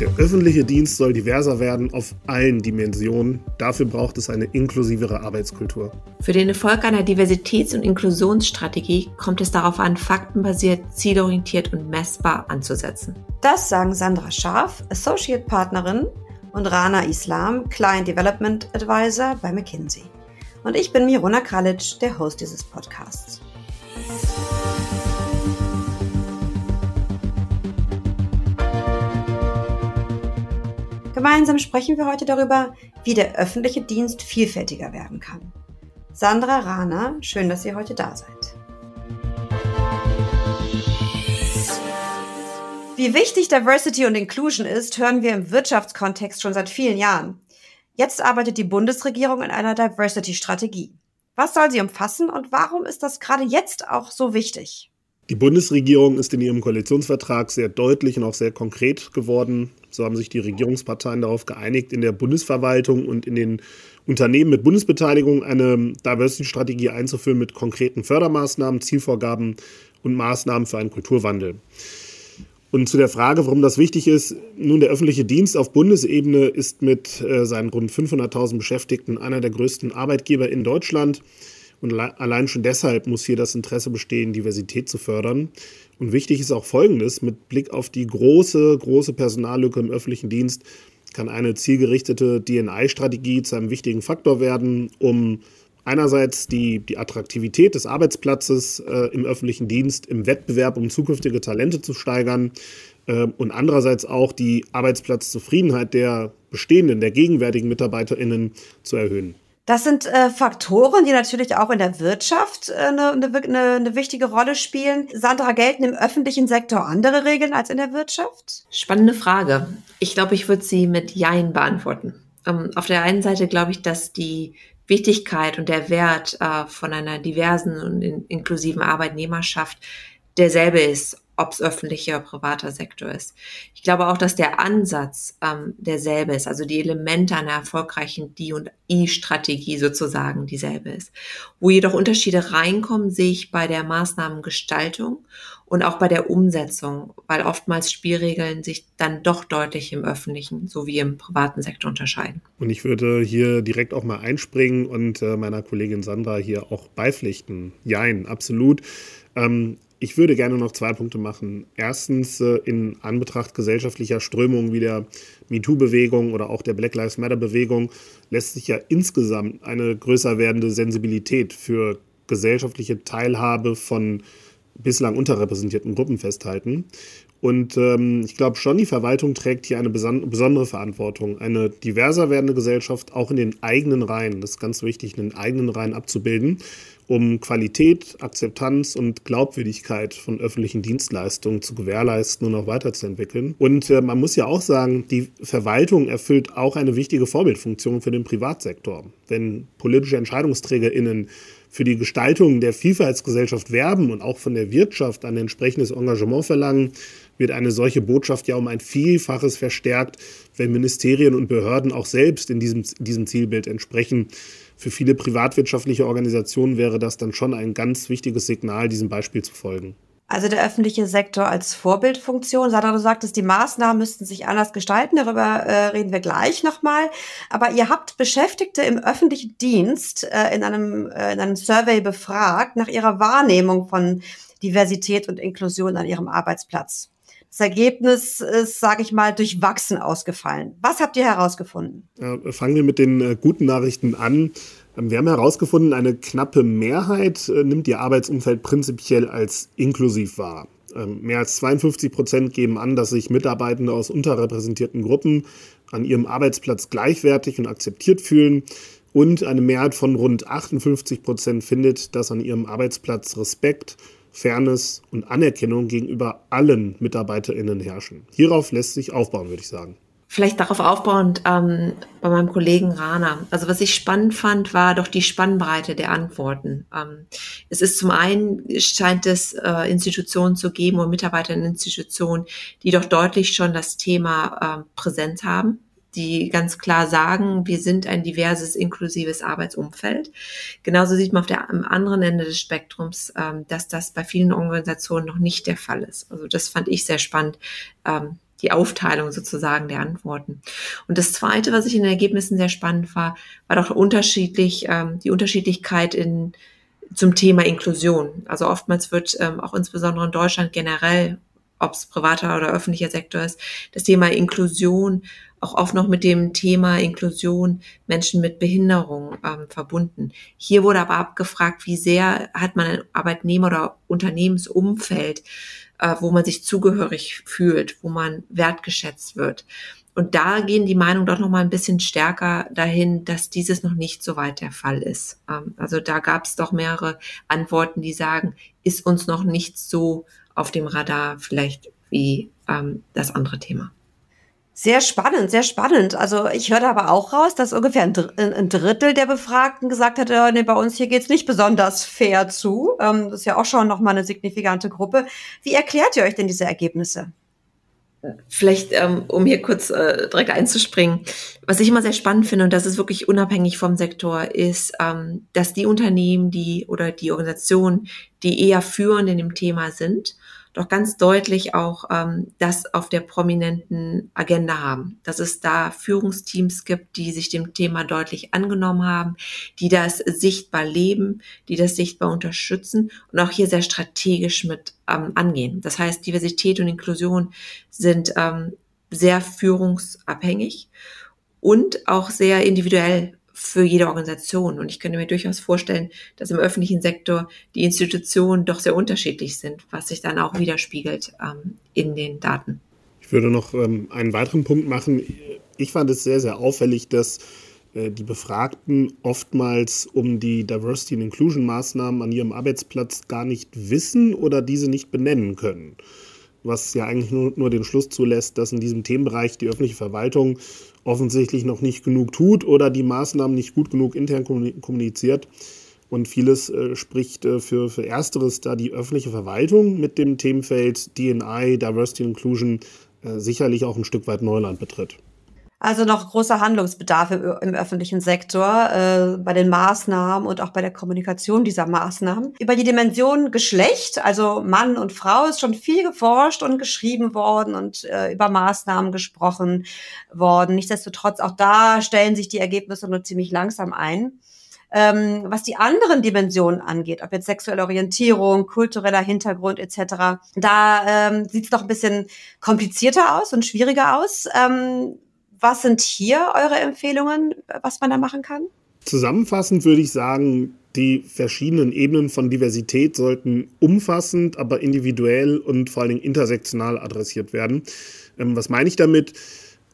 Der öffentliche Dienst soll diverser werden auf allen Dimensionen. Dafür braucht es eine inklusivere Arbeitskultur. Für den Erfolg einer Diversitäts- und Inklusionsstrategie kommt es darauf an, faktenbasiert, zielorientiert und messbar anzusetzen. Das sagen Sandra Scharf, Associate Partnerin, und Rana Islam, Client Development Advisor bei McKinsey. Und ich bin Mirona Kralic, der Host dieses Podcasts. Gemeinsam sprechen wir heute darüber, wie der öffentliche Dienst vielfältiger werden kann. Sandra Rana, schön, dass ihr heute da seid. Wie wichtig Diversity und Inclusion ist, hören wir im Wirtschaftskontext schon seit vielen Jahren. Jetzt arbeitet die Bundesregierung in einer Diversity-Strategie. Was soll sie umfassen und warum ist das gerade jetzt auch so wichtig? Die Bundesregierung ist in ihrem Koalitionsvertrag sehr deutlich und auch sehr konkret geworden. So haben sich die Regierungsparteien darauf geeinigt, in der Bundesverwaltung und in den Unternehmen mit Bundesbeteiligung eine Diversity-Strategie einzuführen mit konkreten Fördermaßnahmen, Zielvorgaben und Maßnahmen für einen Kulturwandel. Und zu der Frage, warum das wichtig ist, nun der öffentliche Dienst auf Bundesebene ist mit äh, seinen rund 500.000 Beschäftigten einer der größten Arbeitgeber in Deutschland. Und allein schon deshalb muss hier das Interesse bestehen, Diversität zu fördern. Und wichtig ist auch Folgendes, mit Blick auf die große, große Personallücke im öffentlichen Dienst kann eine zielgerichtete DNI-Strategie zu einem wichtigen Faktor werden, um einerseits die, die Attraktivität des Arbeitsplatzes äh, im öffentlichen Dienst im Wettbewerb um zukünftige Talente zu steigern äh, und andererseits auch die Arbeitsplatzzufriedenheit der bestehenden, der gegenwärtigen MitarbeiterInnen zu erhöhen. Das sind äh, Faktoren, die natürlich auch in der Wirtschaft äh, eine, eine, eine wichtige Rolle spielen. Sandra, gelten im öffentlichen Sektor andere Regeln als in der Wirtschaft? Spannende Frage. Ich glaube, ich würde sie mit Jein beantworten. Ähm, auf der einen Seite glaube ich, dass die Wichtigkeit und der Wert äh, von einer diversen und in, inklusiven Arbeitnehmerschaft derselbe ist, ob es öffentlicher oder privater Sektor ist. Ich glaube auch, dass der Ansatz ähm, derselbe ist, also die Elemente einer erfolgreichen D- und I-Strategie sozusagen dieselbe ist. Wo jedoch Unterschiede reinkommen, sehe ich bei der Maßnahmengestaltung und auch bei der Umsetzung, weil oftmals Spielregeln sich dann doch deutlich im öffentlichen sowie im privaten Sektor unterscheiden. Und ich würde hier direkt auch mal einspringen und äh, meiner Kollegin Sandra hier auch beipflichten. Jein, absolut. Ähm, ich würde gerne noch zwei Punkte machen. Erstens, äh, in Anbetracht gesellschaftlicher Strömungen wie der MeToo-Bewegung oder auch der Black Lives Matter-Bewegung lässt sich ja insgesamt eine größer werdende Sensibilität für gesellschaftliche Teilhabe von bislang unterrepräsentierten Gruppen festhalten. Und ähm, ich glaube schon, die Verwaltung trägt hier eine besondere Verantwortung, eine diverser werdende Gesellschaft auch in den eigenen Reihen, das ist ganz wichtig, in den eigenen Reihen abzubilden um Qualität, Akzeptanz und Glaubwürdigkeit von öffentlichen Dienstleistungen zu gewährleisten und auch weiterzuentwickeln. Und äh, man muss ja auch sagen, die Verwaltung erfüllt auch eine wichtige Vorbildfunktion für den Privatsektor. Wenn politische EntscheidungsträgerInnen für die Gestaltung der Vielfaltsgesellschaft werben und auch von der Wirtschaft ein entsprechendes Engagement verlangen, wird eine solche Botschaft ja um ein Vielfaches verstärkt, wenn Ministerien und Behörden auch selbst in diesem, diesem Zielbild entsprechen für viele privatwirtschaftliche Organisationen wäre das dann schon ein ganz wichtiges Signal, diesem Beispiel zu folgen. Also der öffentliche Sektor als Vorbildfunktion. Sandra, du sagtest, die Maßnahmen müssten sich anders gestalten. Darüber äh, reden wir gleich nochmal. Aber ihr habt Beschäftigte im öffentlichen Dienst äh, in, einem, äh, in einem Survey befragt nach ihrer Wahrnehmung von Diversität und Inklusion an ihrem Arbeitsplatz. Das Ergebnis ist, sage ich mal, durchwachsen ausgefallen. Was habt ihr herausgefunden? Ja, fangen wir mit den äh, guten Nachrichten an. Ähm, wir haben herausgefunden, eine knappe Mehrheit äh, nimmt ihr Arbeitsumfeld prinzipiell als inklusiv wahr. Ähm, mehr als 52 Prozent geben an, dass sich Mitarbeitende aus unterrepräsentierten Gruppen an ihrem Arbeitsplatz gleichwertig und akzeptiert fühlen. Und eine Mehrheit von rund 58 Prozent findet, dass an ihrem Arbeitsplatz Respekt Fairness und Anerkennung gegenüber allen MitarbeiterInnen herrschen. Hierauf lässt sich aufbauen, würde ich sagen. Vielleicht darauf aufbauend ähm, bei meinem Kollegen Rana. Also was ich spannend fand, war doch die Spannbreite der Antworten. Ähm, es ist zum einen, scheint es äh, Institutionen zu geben und Mitarbeiter in Institutionen, die doch deutlich schon das Thema äh, präsent haben die ganz klar sagen, wir sind ein diverses, inklusives Arbeitsumfeld. Genauso sieht man auf der, am anderen Ende des Spektrums, ähm, dass das bei vielen Organisationen noch nicht der Fall ist. Also das fand ich sehr spannend, ähm, die Aufteilung sozusagen der Antworten. Und das Zweite, was ich in den Ergebnissen sehr spannend war, war doch unterschiedlich ähm, die Unterschiedlichkeit in zum Thema Inklusion. Also oftmals wird ähm, auch insbesondere in Deutschland generell, ob es privater oder öffentlicher Sektor ist, das Thema Inklusion auch oft noch mit dem Thema Inklusion Menschen mit Behinderung ähm, verbunden. Hier wurde aber abgefragt, wie sehr hat man ein Arbeitnehmer- oder Unternehmensumfeld, äh, wo man sich zugehörig fühlt, wo man wertgeschätzt wird. Und da gehen die Meinungen doch noch mal ein bisschen stärker dahin, dass dieses noch nicht so weit der Fall ist. Ähm, also da gab es doch mehrere Antworten, die sagen, ist uns noch nicht so auf dem Radar vielleicht wie ähm, das andere Thema. Sehr spannend, sehr spannend. Also ich hörte aber auch raus, dass ungefähr ein, Drittel der Befragten gesagt hat, äh, nee, bei uns hier geht's nicht besonders fair zu. Ähm, das ist ja auch schon nochmal eine signifikante Gruppe. Wie erklärt ihr euch denn diese Ergebnisse? Vielleicht, ähm, um hier kurz äh, direkt einzuspringen, was ich immer sehr spannend finde, und das ist wirklich unabhängig vom Sektor, ist, ähm, dass die Unternehmen, die oder die Organisationen, die eher führend in dem Thema sind, doch ganz deutlich auch ähm, das auf der prominenten Agenda haben. Dass es da Führungsteams gibt, die sich dem Thema deutlich angenommen haben, die das sichtbar leben, die das sichtbar unterstützen und auch hier sehr strategisch mit ähm, angehen. Das heißt, Diversität und Inklusion sind ähm, sehr führungsabhängig und auch sehr individuell für jede Organisation. Und ich könnte mir durchaus vorstellen, dass im öffentlichen Sektor die Institutionen doch sehr unterschiedlich sind, was sich dann auch widerspiegelt ähm, in den Daten. Ich würde noch ähm, einen weiteren Punkt machen. Ich fand es sehr, sehr auffällig, dass äh, die Befragten oftmals um die Diversity and Inclusion Maßnahmen an ihrem Arbeitsplatz gar nicht wissen oder diese nicht benennen können. Was ja eigentlich nur, nur den Schluss zulässt, dass in diesem Themenbereich die öffentliche Verwaltung offensichtlich noch nicht genug tut oder die Maßnahmen nicht gut genug intern kommuniziert. Und vieles äh, spricht äh, für, für Ersteres, da die öffentliche Verwaltung mit dem Themenfeld DNI, Diversity Inclusion, äh, sicherlich auch ein Stück weit Neuland betritt. Also noch großer Handlungsbedarf im, im öffentlichen Sektor äh, bei den Maßnahmen und auch bei der Kommunikation dieser Maßnahmen. Über die Dimension Geschlecht, also Mann und Frau, ist schon viel geforscht und geschrieben worden und äh, über Maßnahmen gesprochen worden. Nichtsdestotrotz, auch da stellen sich die Ergebnisse nur ziemlich langsam ein. Ähm, was die anderen Dimensionen angeht, ob jetzt sexuelle Orientierung, kultureller Hintergrund etc., da ähm, sieht es noch ein bisschen komplizierter aus und schwieriger aus. Ähm, was sind hier eure Empfehlungen, was man da machen kann? Zusammenfassend würde ich sagen, die verschiedenen Ebenen von Diversität sollten umfassend, aber individuell und vor allen Dingen intersektional adressiert werden. Ähm, was meine ich damit?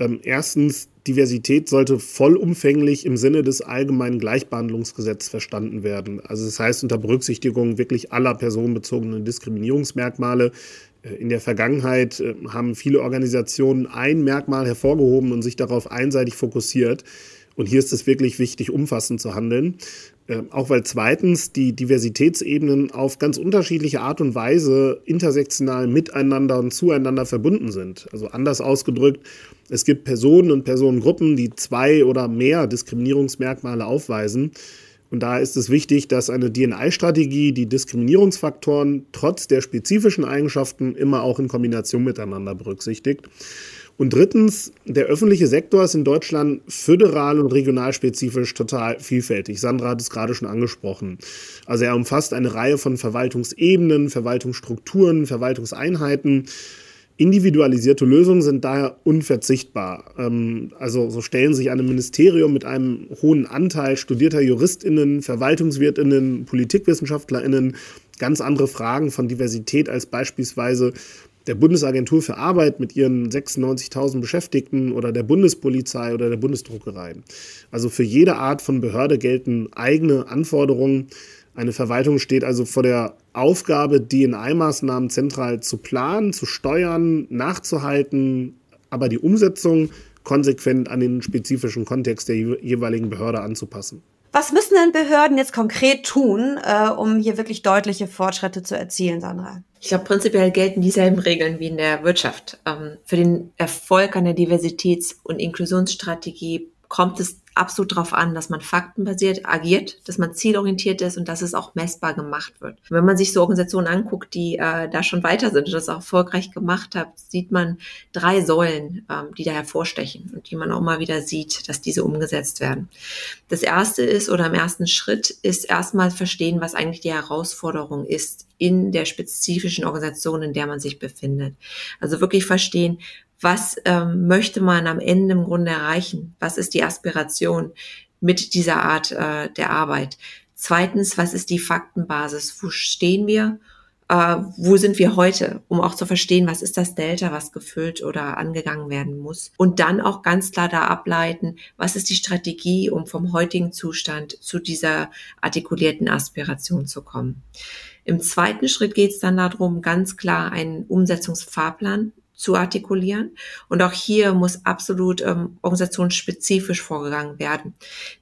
Ähm, erstens, Diversität sollte vollumfänglich im Sinne des allgemeinen Gleichbehandlungsgesetzes verstanden werden. Also das heißt unter Berücksichtigung wirklich aller personenbezogenen Diskriminierungsmerkmale, äh, in der Vergangenheit äh, haben viele Organisationen ein Merkmal hervorgehoben und sich darauf einseitig fokussiert. Und hier ist es wirklich wichtig, umfassend zu handeln. Äh, auch weil zweitens die Diversitätsebenen auf ganz unterschiedliche Art und Weise intersektional miteinander und zueinander verbunden sind. Also anders ausgedrückt, es gibt Personen und Personengruppen, die zwei oder mehr Diskriminierungsmerkmale aufweisen. Und da ist es wichtig, dass eine DNI-Strategie die Diskriminierungsfaktoren trotz der spezifischen Eigenschaften immer auch in Kombination miteinander berücksichtigt. Und drittens, der öffentliche Sektor ist in Deutschland föderal und regionalspezifisch total vielfältig. Sandra hat es gerade schon angesprochen. Also er umfasst eine Reihe von Verwaltungsebenen, Verwaltungsstrukturen, Verwaltungseinheiten. Individualisierte Lösungen sind daher unverzichtbar. Ähm, also so stellen sich einem Ministerium mit einem hohen Anteil studierter JuristInnen, VerwaltungswirtInnen, PolitikwissenschaftlerInnen ganz andere Fragen von Diversität als beispielsweise der Bundesagentur für Arbeit mit ihren 96.000 Beschäftigten oder der Bundespolizei oder der Bundesdruckerei. Also für jede Art von Behörde gelten eigene Anforderungen. Eine Verwaltung steht also vor der Aufgabe, DNI-Maßnahmen zentral zu planen, zu steuern, nachzuhalten, aber die Umsetzung konsequent an den spezifischen Kontext der jeweiligen Behörde anzupassen. Was müssen denn Behörden jetzt konkret tun, äh, um hier wirklich deutliche Fortschritte zu erzielen, Sandra? Ich glaube, prinzipiell gelten dieselben Regeln wie in der Wirtschaft. Ähm, für den Erfolg einer Diversitäts- und Inklusionsstrategie kommt es absolut darauf an, dass man faktenbasiert agiert, dass man zielorientiert ist und dass es auch messbar gemacht wird. wenn man sich so Organisationen anguckt, die äh, da schon weiter sind und das auch erfolgreich gemacht haben, sieht man drei Säulen, ähm, die da hervorstechen und die man auch mal wieder sieht, dass diese umgesetzt werden. Das erste ist oder im ersten Schritt ist erstmal verstehen, was eigentlich die Herausforderung ist in der spezifischen Organisation, in der man sich befindet. Also wirklich verstehen, was ähm, möchte man am Ende im Grunde erreichen? Was ist die Aspiration mit dieser Art äh, der Arbeit? Zweitens, was ist die Faktenbasis? Wo stehen wir? Äh, wo sind wir heute? Um auch zu verstehen, was ist das Delta, was gefüllt oder angegangen werden muss? Und dann auch ganz klar da ableiten, was ist die Strategie, um vom heutigen Zustand zu dieser artikulierten Aspiration zu kommen. Im zweiten Schritt geht es dann darum, ganz klar einen Umsetzungsfahrplan zu artikulieren. Und auch hier muss absolut ähm, organisationsspezifisch vorgegangen werden.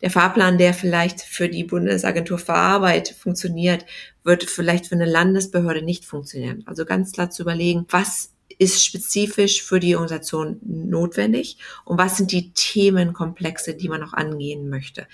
Der Fahrplan, der vielleicht für die Bundesagentur für Arbeit funktioniert, wird vielleicht für eine Landesbehörde nicht funktionieren. Also ganz klar zu überlegen, was ist spezifisch für die Organisation notwendig und was sind die Themenkomplexe, die man noch angehen möchte.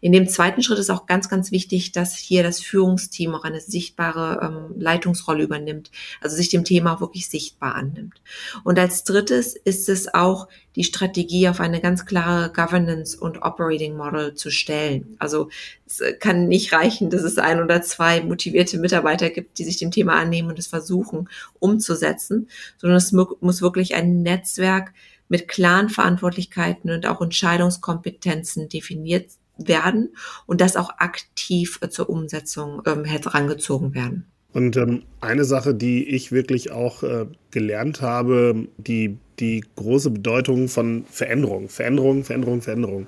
In dem zweiten Schritt ist auch ganz, ganz wichtig, dass hier das Führungsteam auch eine sichtbare ähm, Leitungsrolle übernimmt, also sich dem Thema auch wirklich sichtbar annimmt. Und als drittes ist es auch die Strategie auf eine ganz klare Governance und Operating Model zu stellen. Also es kann nicht reichen, dass es ein oder zwei motivierte Mitarbeiter gibt, die sich dem Thema annehmen und es versuchen umzusetzen, sondern es muss wirklich ein Netzwerk mit klaren Verantwortlichkeiten und auch Entscheidungskompetenzen definiert werden und das auch aktiv zur Umsetzung ähm, herangezogen werden. Und ähm, eine Sache, die ich wirklich auch äh, gelernt habe, die, die große Bedeutung von Veränderung, Veränderung, Veränderung, Veränderung.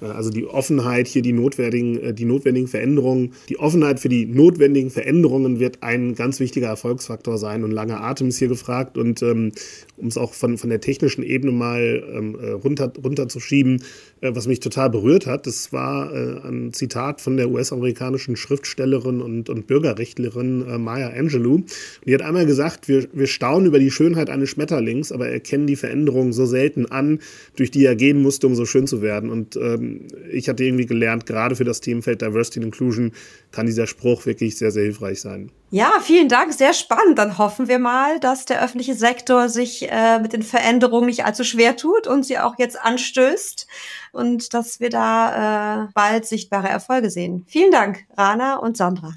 Äh, also die Offenheit, hier die notwendigen, äh, die notwendigen Veränderungen. Die Offenheit für die notwendigen Veränderungen wird ein ganz wichtiger Erfolgsfaktor sein. Und langer Atem ist hier gefragt. Und ähm, um es auch von, von der technischen Ebene mal ähm, äh, runter, runterzuschieben, was mich total berührt hat, das war äh, ein Zitat von der US-amerikanischen Schriftstellerin und, und Bürgerrechtlerin Maya Angelou. die hat einmal gesagt, wir, wir staunen über die Schönheit eines Schmetterlings, aber erkennen die Veränderung so selten an, durch die er gehen musste, um so schön zu werden. Und ähm, ich hatte irgendwie gelernt, gerade für das Themenfeld Diversity and Inclusion kann dieser Spruch wirklich sehr, sehr hilfreich sein. Ja, vielen Dank, sehr spannend. Dann hoffen wir mal, dass der öffentliche Sektor sich äh, mit den Veränderungen nicht allzu schwer tut und sie auch jetzt anstößt und dass wir da äh, bald sichtbare Erfolge sehen. Vielen Dank, Rana und Sandra.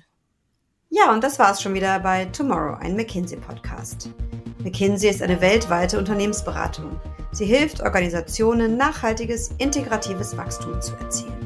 Ja, und das war's schon wieder bei Tomorrow, ein McKinsey-Podcast. McKinsey ist eine weltweite Unternehmensberatung. Sie hilft Organisationen, nachhaltiges, integratives Wachstum zu erzielen.